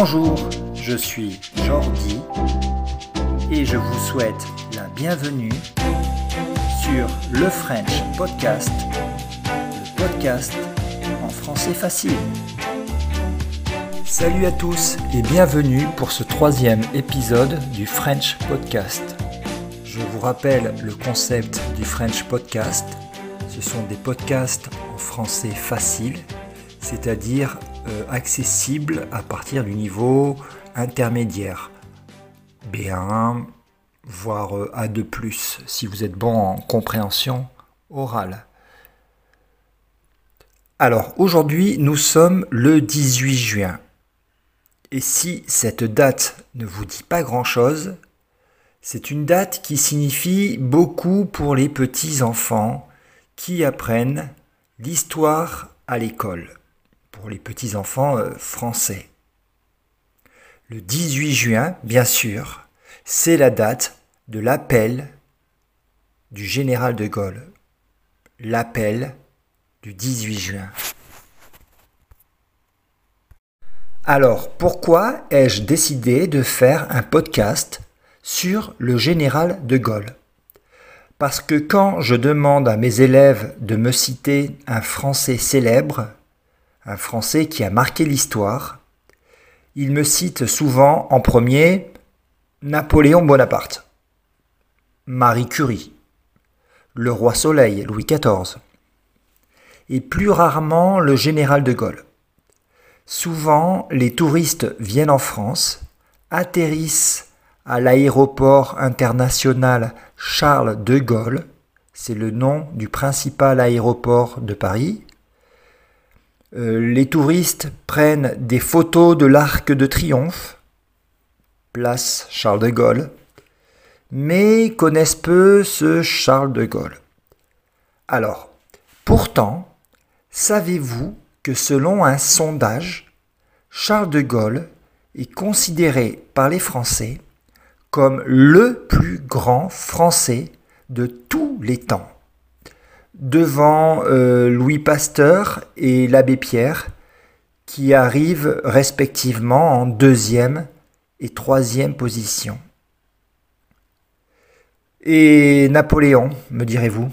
Bonjour, je suis Jordi et je vous souhaite la bienvenue sur le French Podcast, le podcast en français facile. Salut à tous et bienvenue pour ce troisième épisode du French Podcast. Je vous rappelle le concept du French Podcast. Ce sont des podcasts en français facile, c'est-à-dire euh, accessibles à partir du niveau intermédiaire. B1, voire euh, A2+, si vous êtes bon en compréhension orale. Alors, aujourd'hui, nous sommes le 18 juin. Et si cette date ne vous dit pas grand-chose, c'est une date qui signifie beaucoup pour les petits enfants qui apprennent l'histoire à l'école, les petits enfants euh, français. Le 18 juin, bien sûr, c'est la date de l'appel du général de Gaulle. L'appel du 18 juin. Alors, pourquoi ai-je décidé de faire un podcast sur le général de Gaulle? Parce que quand je demande à mes élèves de me citer un Français célèbre, un Français qui a marqué l'histoire, ils me citent souvent en premier Napoléon Bonaparte, Marie Curie, le roi Soleil Louis XIV, et plus rarement le général de Gaulle. Souvent, les touristes viennent en France, atterrissent à l'aéroport international Charles de Gaulle, c'est le nom du principal aéroport de Paris. Euh, les touristes prennent des photos de l'arc de triomphe, place Charles de Gaulle, mais connaissent peu ce Charles de Gaulle. Alors, pourtant, savez-vous que selon un sondage, Charles de Gaulle est considéré par les Français comme le plus grand Français de tous les temps, devant euh, Louis Pasteur et l'abbé Pierre, qui arrivent respectivement en deuxième et troisième position. Et Napoléon, me direz-vous?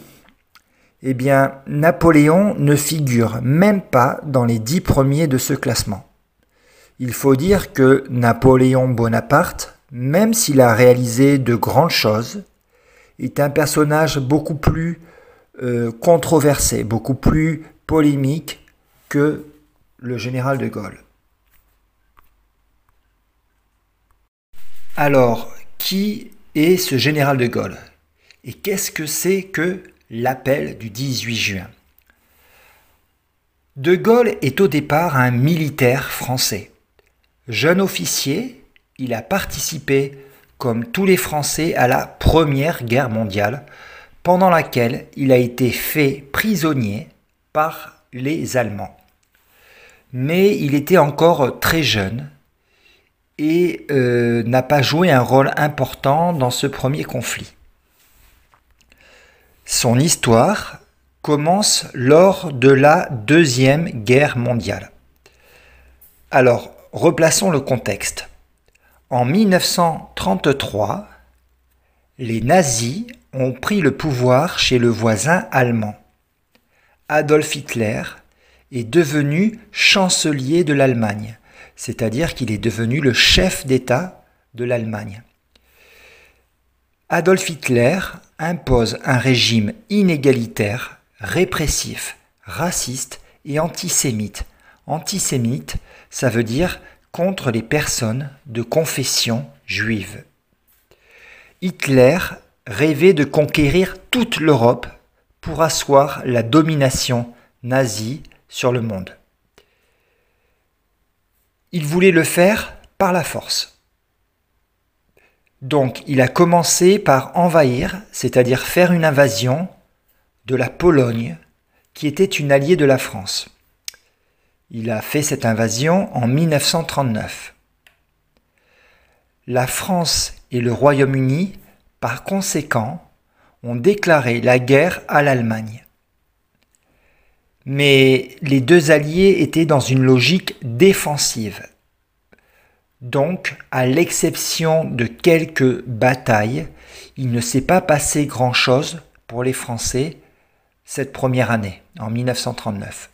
Eh bien, Napoléon ne figure même pas dans les dix premiers de ce classement. Il faut dire que Napoléon Bonaparte, même s'il a réalisé de grandes choses, est un personnage beaucoup plus euh, controversé, beaucoup plus polémique que le général de Gaulle. Alors, qui est ce général de Gaulle? Et qu'est-ce que c'est que l'appel du 18 juin? De Gaulle est au départ un militaire français. Jeune officier, il a participé, comme tous les Français, à la Première Guerre mondiale, pendant laquelle il a été fait prisonnier par les Allemands. Mais il était encore très jeune et euh, n'a pas joué un rôle important dans ce premier conflit. Son histoire commence lors de la Deuxième Guerre mondiale. Alors, replaçons le contexte. En 1933, les nazis pris le pouvoir chez le voisin allemand. Adolf Hitler est devenu chancelier de l'Allemagne, c'est-à-dire qu'il est devenu le chef d'État de l'Allemagne. Adolf Hitler impose un régime inégalitaire, répressif, raciste et antisémite. Antisémite, ça veut dire contre les personnes de confession juive. Hitler rêvait de conquérir toute l'Europe pour asseoir la domination nazie sur le monde. Il voulait le faire par la force. Donc il a commencé par envahir, c'est-à-dire faire une invasion de la Pologne, qui était une alliée de la France. Il a fait cette invasion en 1939. La France et le Royaume-Uni, par conséquent, ont déclaré la guerre à l'Allemagne. Mais les deux alliés étaient dans une logique défensive. Donc, à l'exception de quelques batailles, il ne s'est pas passé grand-chose pour les Français cette première année, en 1939.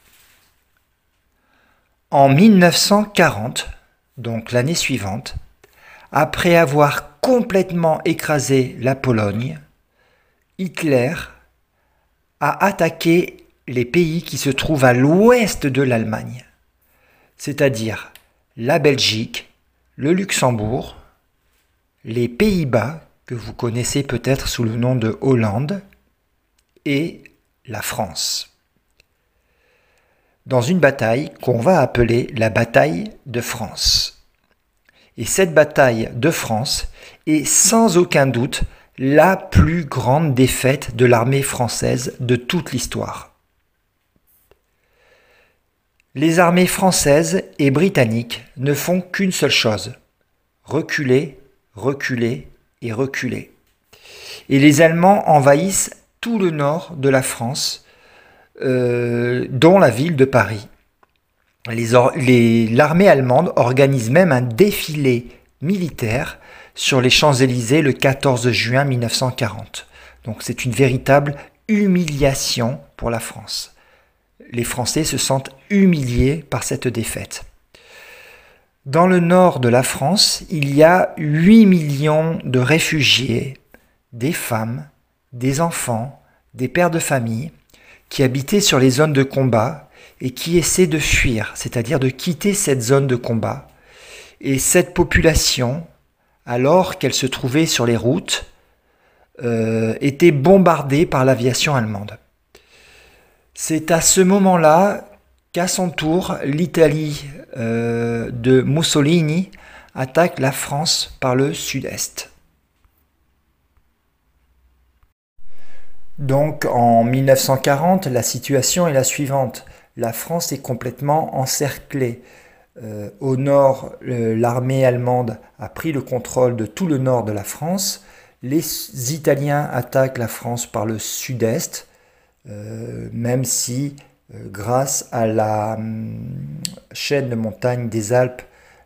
En 1940, donc l'année suivante, après avoir complètement écrasé la Pologne, Hitler a attaqué les pays qui se trouvent à l'ouest de l'Allemagne, c'est-à-dire la Belgique, le Luxembourg, les Pays-Bas, que vous connaissez peut-être sous le nom de Hollande, et la France. Dans une bataille qu'on va appeler la bataille de France. Et cette bataille de France est sans aucun doute la plus grande défaite de l'armée française de toute l'histoire. Les armées françaises et britanniques ne font qu'une seule chose, reculer, reculer et reculer. Et les Allemands envahissent tout le nord de la France, euh, dont la ville de Paris. L'armée allemande organise même un défilé militaire sur les Champs-Élysées le 14 juin 1940. Donc c'est une véritable humiliation pour la France les Français se sentent humiliés par cette défaite. Dans le nord de la France, il y a 8 millions de réfugiés, des femmes, des enfants, des pères de famille, qui habitaient sur les zones de combat et qui essaient de fuir, c'est-à-dire de quitter cette zone de combat. Et cette population, alors qu'elle se trouvait sur les routes, euh, était bombardée par l'aviation allemande. C'est à ce moment-là qu'à son tour, l'Italie euh, de Mussolini attaque la France par le sud-est. Donc en 1940, la situation est la suivante. La France est complètement encerclée. Euh, au nord, l'armée allemande a pris le contrôle de tout le nord de la France. Les Italiens attaquent la France par le sud-est. Euh, même si euh, grâce à la hum, chaîne de montagnes des Alpes,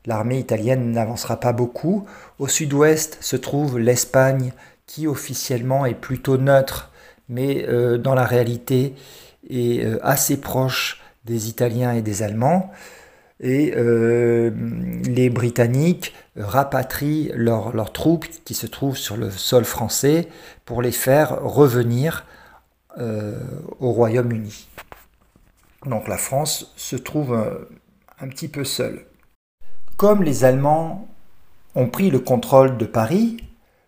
l'armée italienne n'avancera pas beaucoup. Au sud-ouest se trouve l'Espagne qui officiellement est plutôt neutre, mais dans la réalité est assez proche des Italiens et des Allemands. Et les Britanniques rapatrient leurs troupes qui se trouvent sur le sol français pour les faire revenir euh, au Royaume-Uni. Donc la France se trouve euh, un petit peu seule. Comme les Allemands ont pris le contrôle de Paris,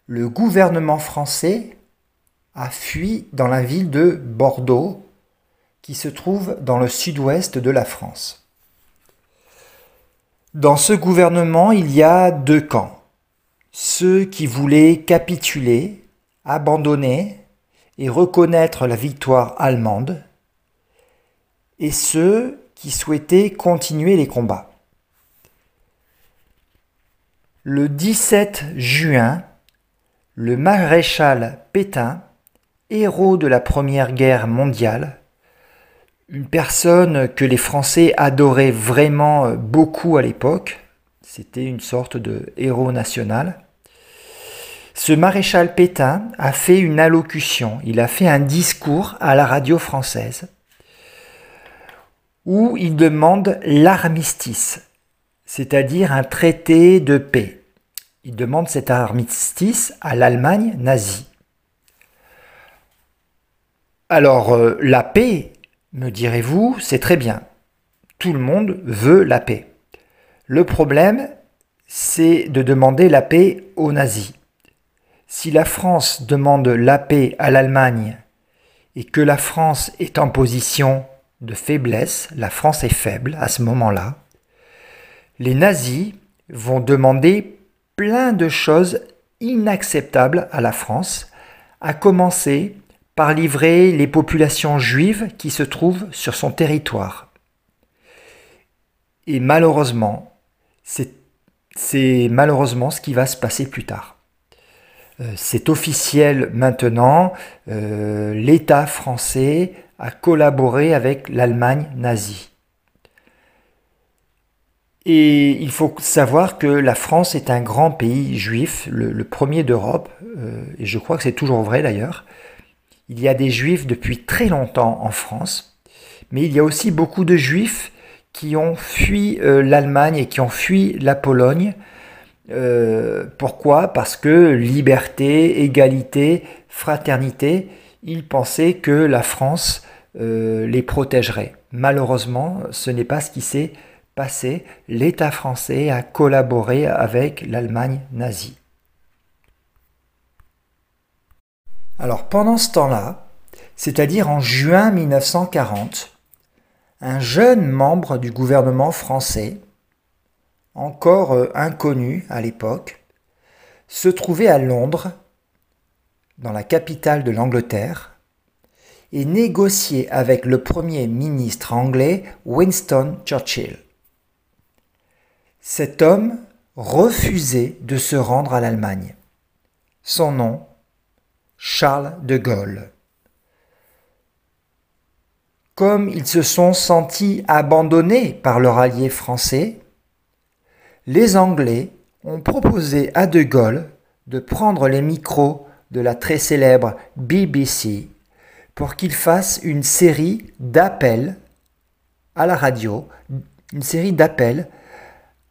le gouvernement français a fui dans la ville de Bordeaux, qui se trouve dans le sud-ouest de la France. Dans ce gouvernement, il y a deux camps. Ceux qui voulaient capituler, abandonner et reconnaître la victoire allemande, et ceux qui souhaitaient continuer les combats. Le 17 juin, le maréchal Pétain, héros de la Première Guerre mondiale, une personne que les Français adoraient vraiment beaucoup à l'époque, c'était une sorte de héros national, ce maréchal Pétain a fait une allocution, il a fait un discours à la radio française où il demande l'armistice, c'est-à-dire un traité de paix. Il demande cet armistice à l'Allemagne nazie. Alors, euh, la paix, me direz-vous, c'est très bien. Tout le monde veut la paix. Le problème, c'est de demander la paix aux nazis. Si la France demande la paix à l'Allemagne et que la France est en position de faiblesse, la France est faible à ce moment-là, les nazis vont demander plein de choses inacceptables à la France, à commencer par livrer les populations juives qui se trouvent sur son territoire. Et malheureusement, c'est malheureusement ce qui va se passer plus tard. Euh, c'est officiel maintenant, euh, l'État français a collaboré avec l'Allemagne nazie. Et il faut savoir que la France est un grand pays juif, le, premier d'Europe, euh, et je crois que c'est toujours vrai d'ailleurs. Il y a des juifs depuis très longtemps en France, mais il y a aussi beaucoup de juifs qui ont fui euh, l'Allemagne et qui ont fui la Pologne. Euh, pourquoi? Parce que liberté, égalité, fraternité, ils pensaient que la France les protégerait. Malheureusement, ce n'est pas ce qui s'est passé, l'État français a collaboré avec l'Allemagne nazie. Alors pendant ce temps-là, c'est-à-dire en juin 1940, un jeune membre du gouvernement français, encore euh, inconnu à l'époque, se trouvait à Londres, dans la capitale de l'Angleterre, et négociait avec le Premier ministre anglais Winston Churchill. Cet homme refusait de se rendre à l'Allemagne. Son nom, Charles de Gaulle. Comme ils se sont sentis abandonnés par leur allié français, les Anglais ont proposé à de Gaulle de prendre les micros de la très célèbre BBC pour qu'il fasse une série d'appels à la radio, une série d'appels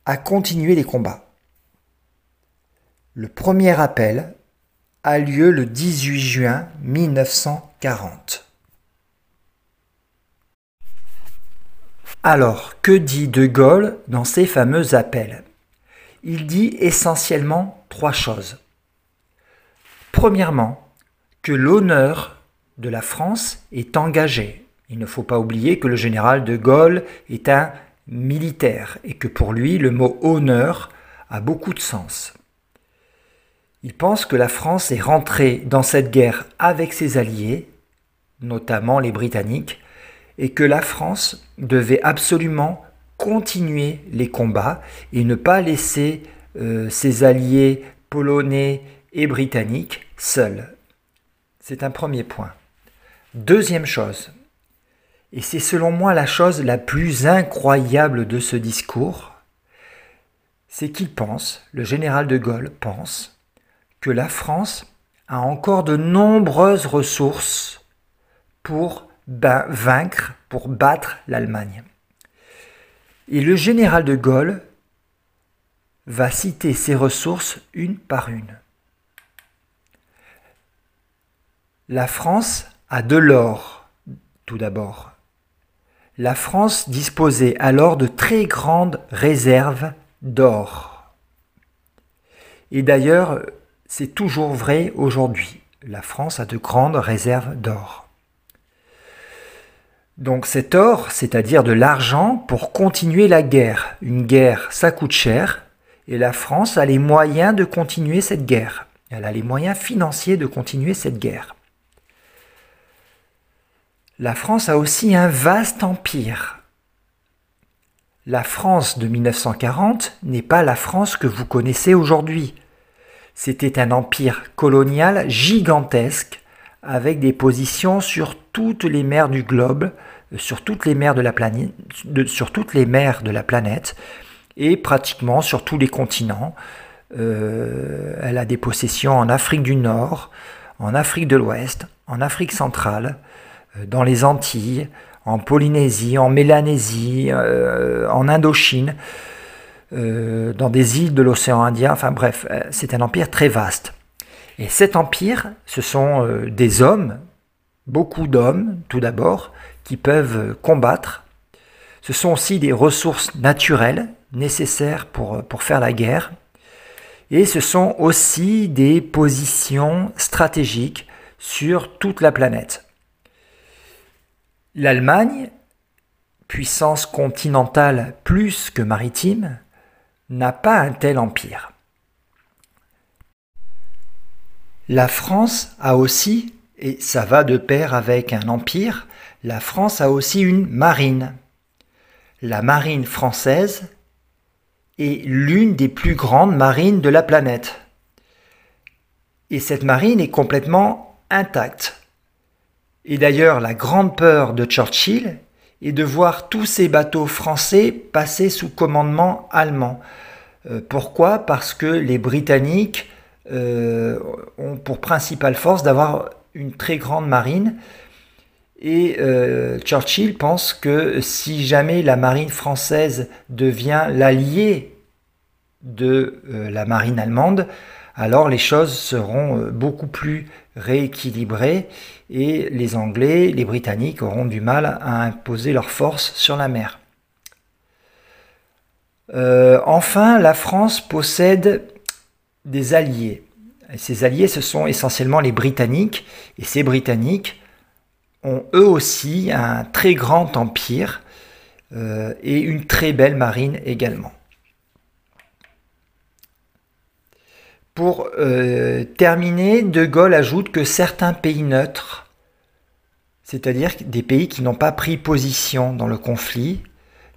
à continuer les combats. Le premier appel lieu le 18 juin 1940. Alors, que dit De Gaulle dans ces fameux appels? Il dit essentiellement trois choses. Premièrement, que l'honneur de la France est engagé. Il ne faut pas oublier que le général de Gaulle est un militaire et que pour lui le mot honneur a beaucoup de sens. Il pense que la France est rentrée dans cette guerre avec ses alliés, notamment les Britanniques, et que la France devait absolument continuer les combats et ne pas laisser euh, ses alliés polonais et britanniques seuls. C'est un premier point. Deuxième chose, et c'est selon moi la chose la plus incroyable de ce discours, c'est qu'il pense, le général de Gaulle pense, la France a encore de nombreuses ressources pour vaincre, pour battre l'Allemagne. Et le général de Gaulle va citer ces ressources une par une. La France a de l'or, tout d'abord la France disposait alors de très grandes réserves d'or. Et d'ailleurs, c'est toujours vrai aujourd'hui. La France a de grandes réserves d'or. Donc cet or, c'est-à-dire de l'argent pour continuer la guerre. Une guerre, ça coûte cher, et la France a les moyens de continuer cette guerre. Elle a les moyens financiers de continuer cette guerre. La France a aussi un vaste empire. La France de 1940 n'est pas la France que vous connaissez aujourd'hui. C'était un empire colonial gigantesque avec des positions sur toutes les mers du globe, sur toutes les mers de la planète, sur toutes les mers de la planète et pratiquement sur tous les continents. Euh, elle a des possessions en Afrique du Nord, en Afrique de l'Ouest, en Afrique centrale, euh, dans les Antilles, en Polynésie, en Mélanésie, euh, en Indochine, euh, dans des îles de l'océan Indien. Enfin bref, c'est un empire très vaste. Et cet empire, ce sont des hommes, beaucoup d'hommes tout d'abord, qui peuvent combattre. Ce sont aussi des ressources naturelles nécessaires pour, pour faire la guerre. Et ce sont aussi des positions stratégiques sur toute la planète. L'Allemagne, puissance continentale plus que maritime, n'a pas un tel empire. La France a aussi, et ça va de pair avec un empire, la France a aussi une marine. La marine française est l'une des plus grandes marines de la planète. Et cette marine est complètement intacte. Et d'ailleurs, la grande peur de Churchill et de voir tous ces bateaux français passer sous commandement allemand. Euh, pourquoi? Parce que les Britanniques euh, ont pour principale force d'avoir une très grande marine. Et euh, Churchill pense que si jamais la marine française devient l'allié de la marine allemande, alors les choses seront beaucoup plus rééquilibrées et les Anglais, les Britanniques auront du mal à imposer leur force sur la mer. Euh, enfin, la France possède des alliés. Et ces alliés, ce sont essentiellement les Britanniques. Et ces Britanniques ont eux aussi un très grand empire euh, et une très belle marine également. Pour euh, terminer, De Gaulle ajoute que certains pays neutres, c'est-à-dire des pays qui n'ont pas pris position dans le conflit,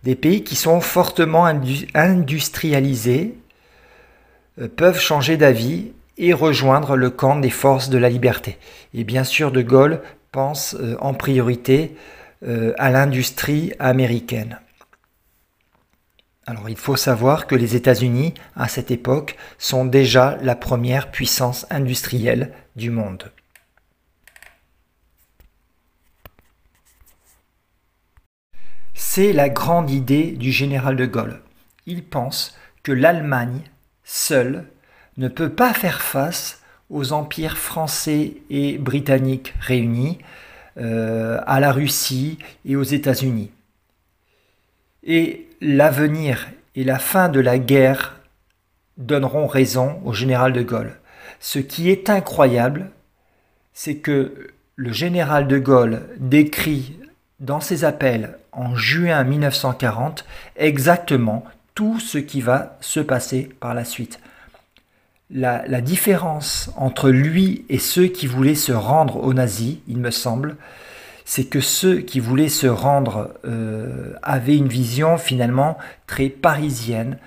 des pays qui sont fortement industrialisés euh, peuvent changer d'avis et rejoindre le camp des forces de la liberté. Et bien sûr, De Gaulle pense euh, en priorité à l'industrie américaine. Alors il faut savoir que les États-Unis, à cette époque, sont déjà la première puissance industrielle du monde. C'est la grande idée du général de Gaulle. Il pense que l'Allemagne, seule, ne peut pas faire face aux empires français et britanniques réunis, euh, à la Russie et aux États-Unis. Et l'avenir et la fin de la guerre donneront raison au général de Gaulle. Ce qui est incroyable, c'est que le général de Gaulle décrit dans ses appels en juin 1940 exactement tout ce qui va se passer par la suite. La, différence entre lui et ceux qui voulaient se rendre aux nazis, il me semble, c'est que ceux qui voulaient se rendre euh, avaient une vision finalement très parisienne,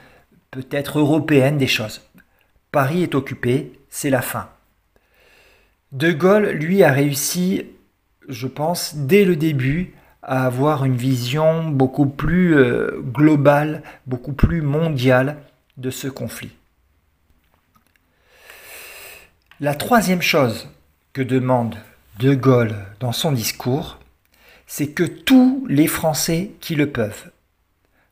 peut-être européenne des choses. Paris est occupé, c'est la fin. De Gaulle, lui, a réussi, je pense, dès le début, à avoir une vision beaucoup plus euh, globale, beaucoup plus mondiale de ce conflit. La troisième chose que demande De Gaulle dans son discours, c'est que tous les Français qui le peuvent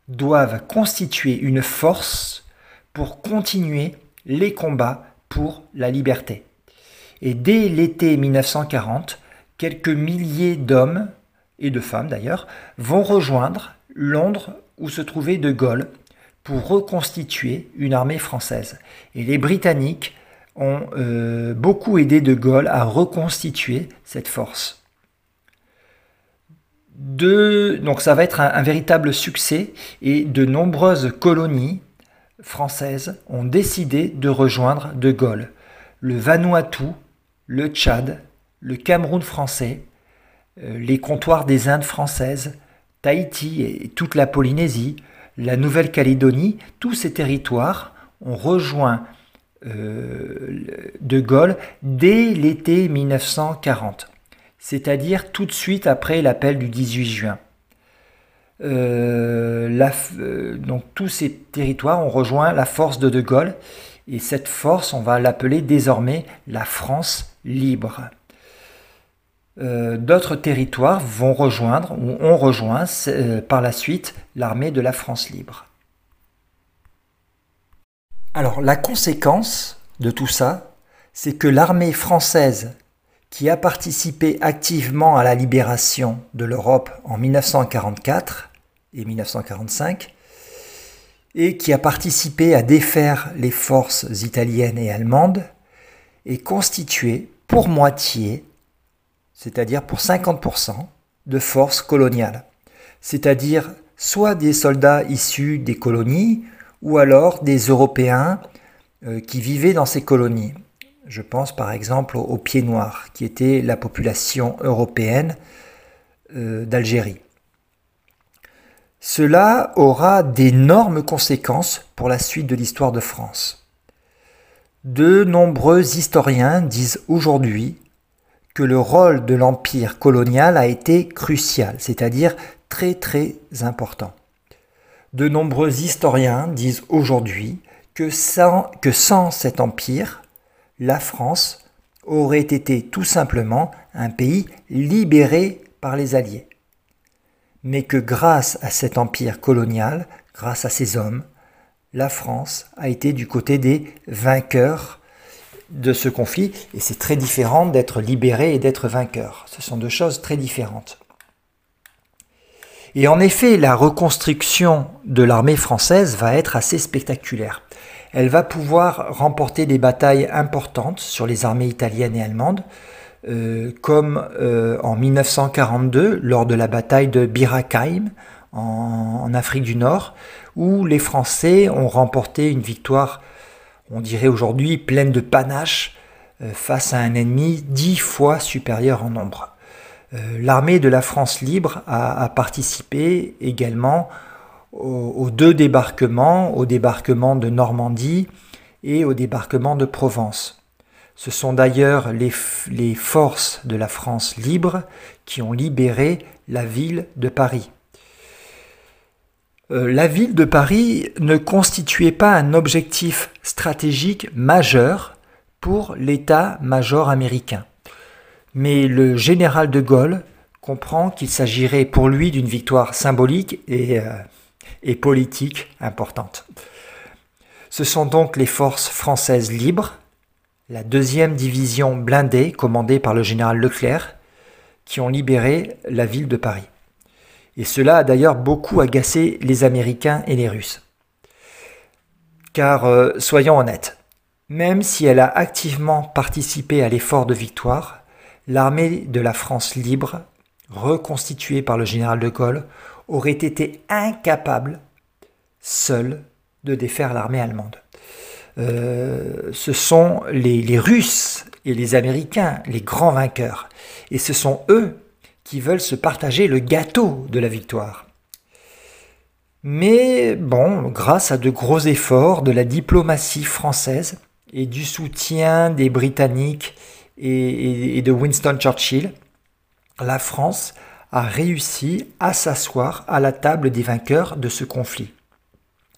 doivent constituer une force pour continuer les combats pour la liberté. Et dès l'été 1940, quelques milliers d'hommes et de femmes d'ailleurs, vont rejoindre Londres où se trouvait De Gaulle pour reconstituer une armée française. Et les Britanniques ont euh, beaucoup aidé De Gaulle à reconstituer cette force. donc ça va être un, véritable succès et de nombreuses colonies françaises ont décidé de rejoindre De Gaulle. Le Vanuatu, le Tchad, le Cameroun français, euh, les comptoirs des Indes françaises, Tahiti et toute la Polynésie, la Nouvelle-Calédonie, tous ces territoires ont rejoint De Gaulle dès l'été 1940, c'est-à-dire tout de suite après l'appel du 18 juin. Euh, donc tous ces territoires ont rejoint la force de De Gaulle et cette force, on va l'appeler désormais la France libre. Euh, d'autres territoires vont rejoindre ou ont rejoint euh, par la suite l'armée de la France libre. Alors la conséquence de tout ça, c'est que l'armée française qui a participé activement à la libération de l'Europe en 1944 et 1945, et qui a participé à défaire les forces italiennes et allemandes, est constituée pour moitié c'est-à-dire pour 50% de forces coloniales, c'est-à-dire soit des soldats issus des colonies ou alors des Européens euh, qui vivaient dans ces colonies. Je pense par exemple aux, Pieds Noirs, qui était la population européenne euh, d'Algérie. Cela aura d'énormes conséquences pour la suite de l'histoire de France. De nombreux historiens disent aujourd'hui que le rôle de l'empire colonial a été crucial, c'est-à-dire très très important. De nombreux historiens disent aujourd'hui que sans, cet empire, la France aurait été tout simplement un pays libéré par les Alliés. Mais que grâce à cet empire colonial, grâce à ces hommes, la France a été du côté des vainqueurs de ce conflit, et c'est très différent d'être libéré et d'être vainqueur. Ce sont deux choses très différentes. Et en effet, la reconstruction de l'armée française va être assez spectaculaire. Elle va pouvoir remporter des batailles importantes sur les armées italiennes et allemandes, euh, comme euh, en 1942 lors de la bataille de Birakheim en, en, Afrique du Nord, où les Français ont remporté une victoire, on dirait aujourd'hui, pleine de panache euh, face à un ennemi dix fois supérieur en nombre. L'armée de la France libre a, participé également aux, deux débarquements, au débarquement de Normandie et au débarquement de Provence. Ce sont d'ailleurs les, les, forces de la France libre qui ont libéré la ville de Paris. Euh, la ville de Paris ne constituait pas un objectif stratégique majeur pour l'état-major américain. Mais le général de Gaulle comprend qu'il s'agirait pour lui d'une victoire symbolique et euh, et politique importante. Ce sont donc les forces françaises libres, la deuxième division blindée commandée par le général Leclerc, qui ont libéré la ville de Paris. Et cela a d'ailleurs beaucoup agacé les Américains et les Russes. Car, euh, soyons honnêtes, même si elle a activement participé à l'effort de victoire, l'armée de la France libre, reconstituée par le général de Gaulle, aurait été incapable, seul, de défaire l'armée allemande. Euh, ce sont les, Russes et les Américains les grands vainqueurs. Et ce sont eux qui veulent se partager le gâteau de la victoire. Mais bon, grâce à de gros efforts de la diplomatie française et du soutien des Britanniques et, de Winston Churchill, la France a réussi à s'asseoir à la table des vainqueurs de ce conflit.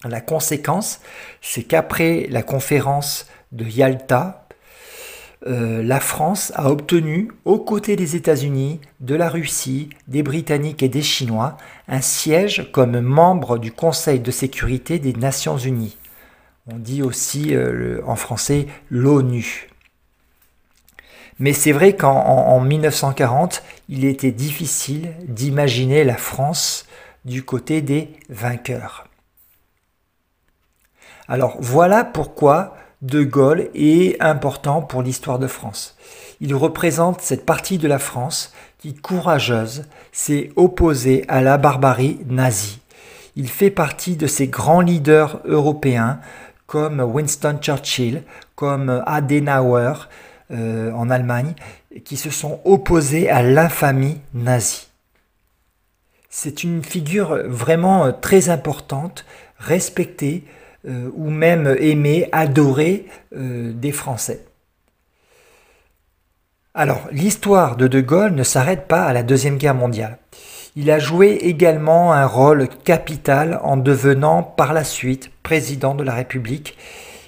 La conséquence, c'est qu'après la conférence de Yalta, euh, la France a obtenu, aux côtés des États-Unis, de la Russie, des Britanniques et des Chinois, un siège comme membre du Conseil de sécurité des Nations Unies. On dit aussi euh, en français l'ONU. Mais c'est vrai qu'en 1940, il était difficile d'imaginer la France du côté des vainqueurs. Alors voilà pourquoi De Gaulle est important pour l'histoire de France. Il représente cette partie de la France qui, courageuse, s'est opposée à la barbarie nazie. Il fait partie de ces grands leaders européens comme Winston Churchill, comme Adenauer, euh, en Allemagne qui se sont opposés à l'infamie nazie. C'est une figure vraiment euh, très importante, respectée euh, ou même aimée, adorée des Français. Alors, l'histoire de De Gaulle ne s'arrête pas à la Deuxième Guerre mondiale. Il a joué également un rôle capital en devenant par la suite président de la République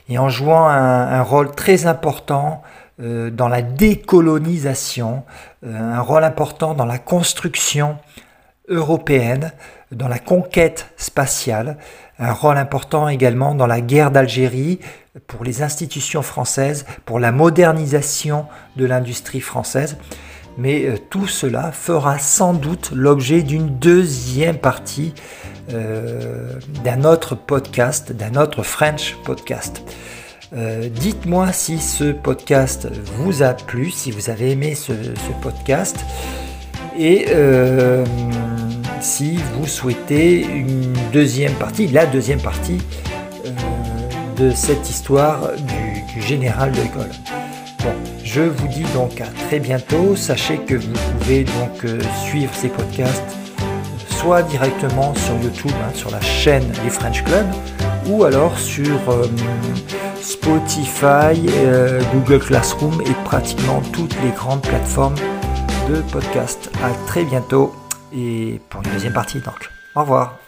et en jouant un rôle très important dans la décolonisation, euh, un rôle important dans la construction européenne, dans la conquête spatiale, un rôle important également dans la guerre d'Algérie, pour les institutions françaises, pour la modernisation de l'industrie française. Mais euh, tout cela fera sans doute l'objet d'une deuxième partie d'un autre podcast, d'un autre French podcast. Euh, dites-moi si ce podcast vous a plu, si vous avez aimé ce, podcast et euh, si vous souhaitez une deuxième partie, la deuxième partie euh, de cette histoire du, général de Gaulle. Bon, je vous dis donc à très bientôt. Sachez que vous pouvez donc suivre ces podcasts soit directement sur YouTube, hein, sur la chaîne des French Club, ou alors sur Spotify, euh, Google Classroom et pratiquement toutes les grandes plateformes de podcast. À très bientôt et pour une deuxième partie donc. Au revoir.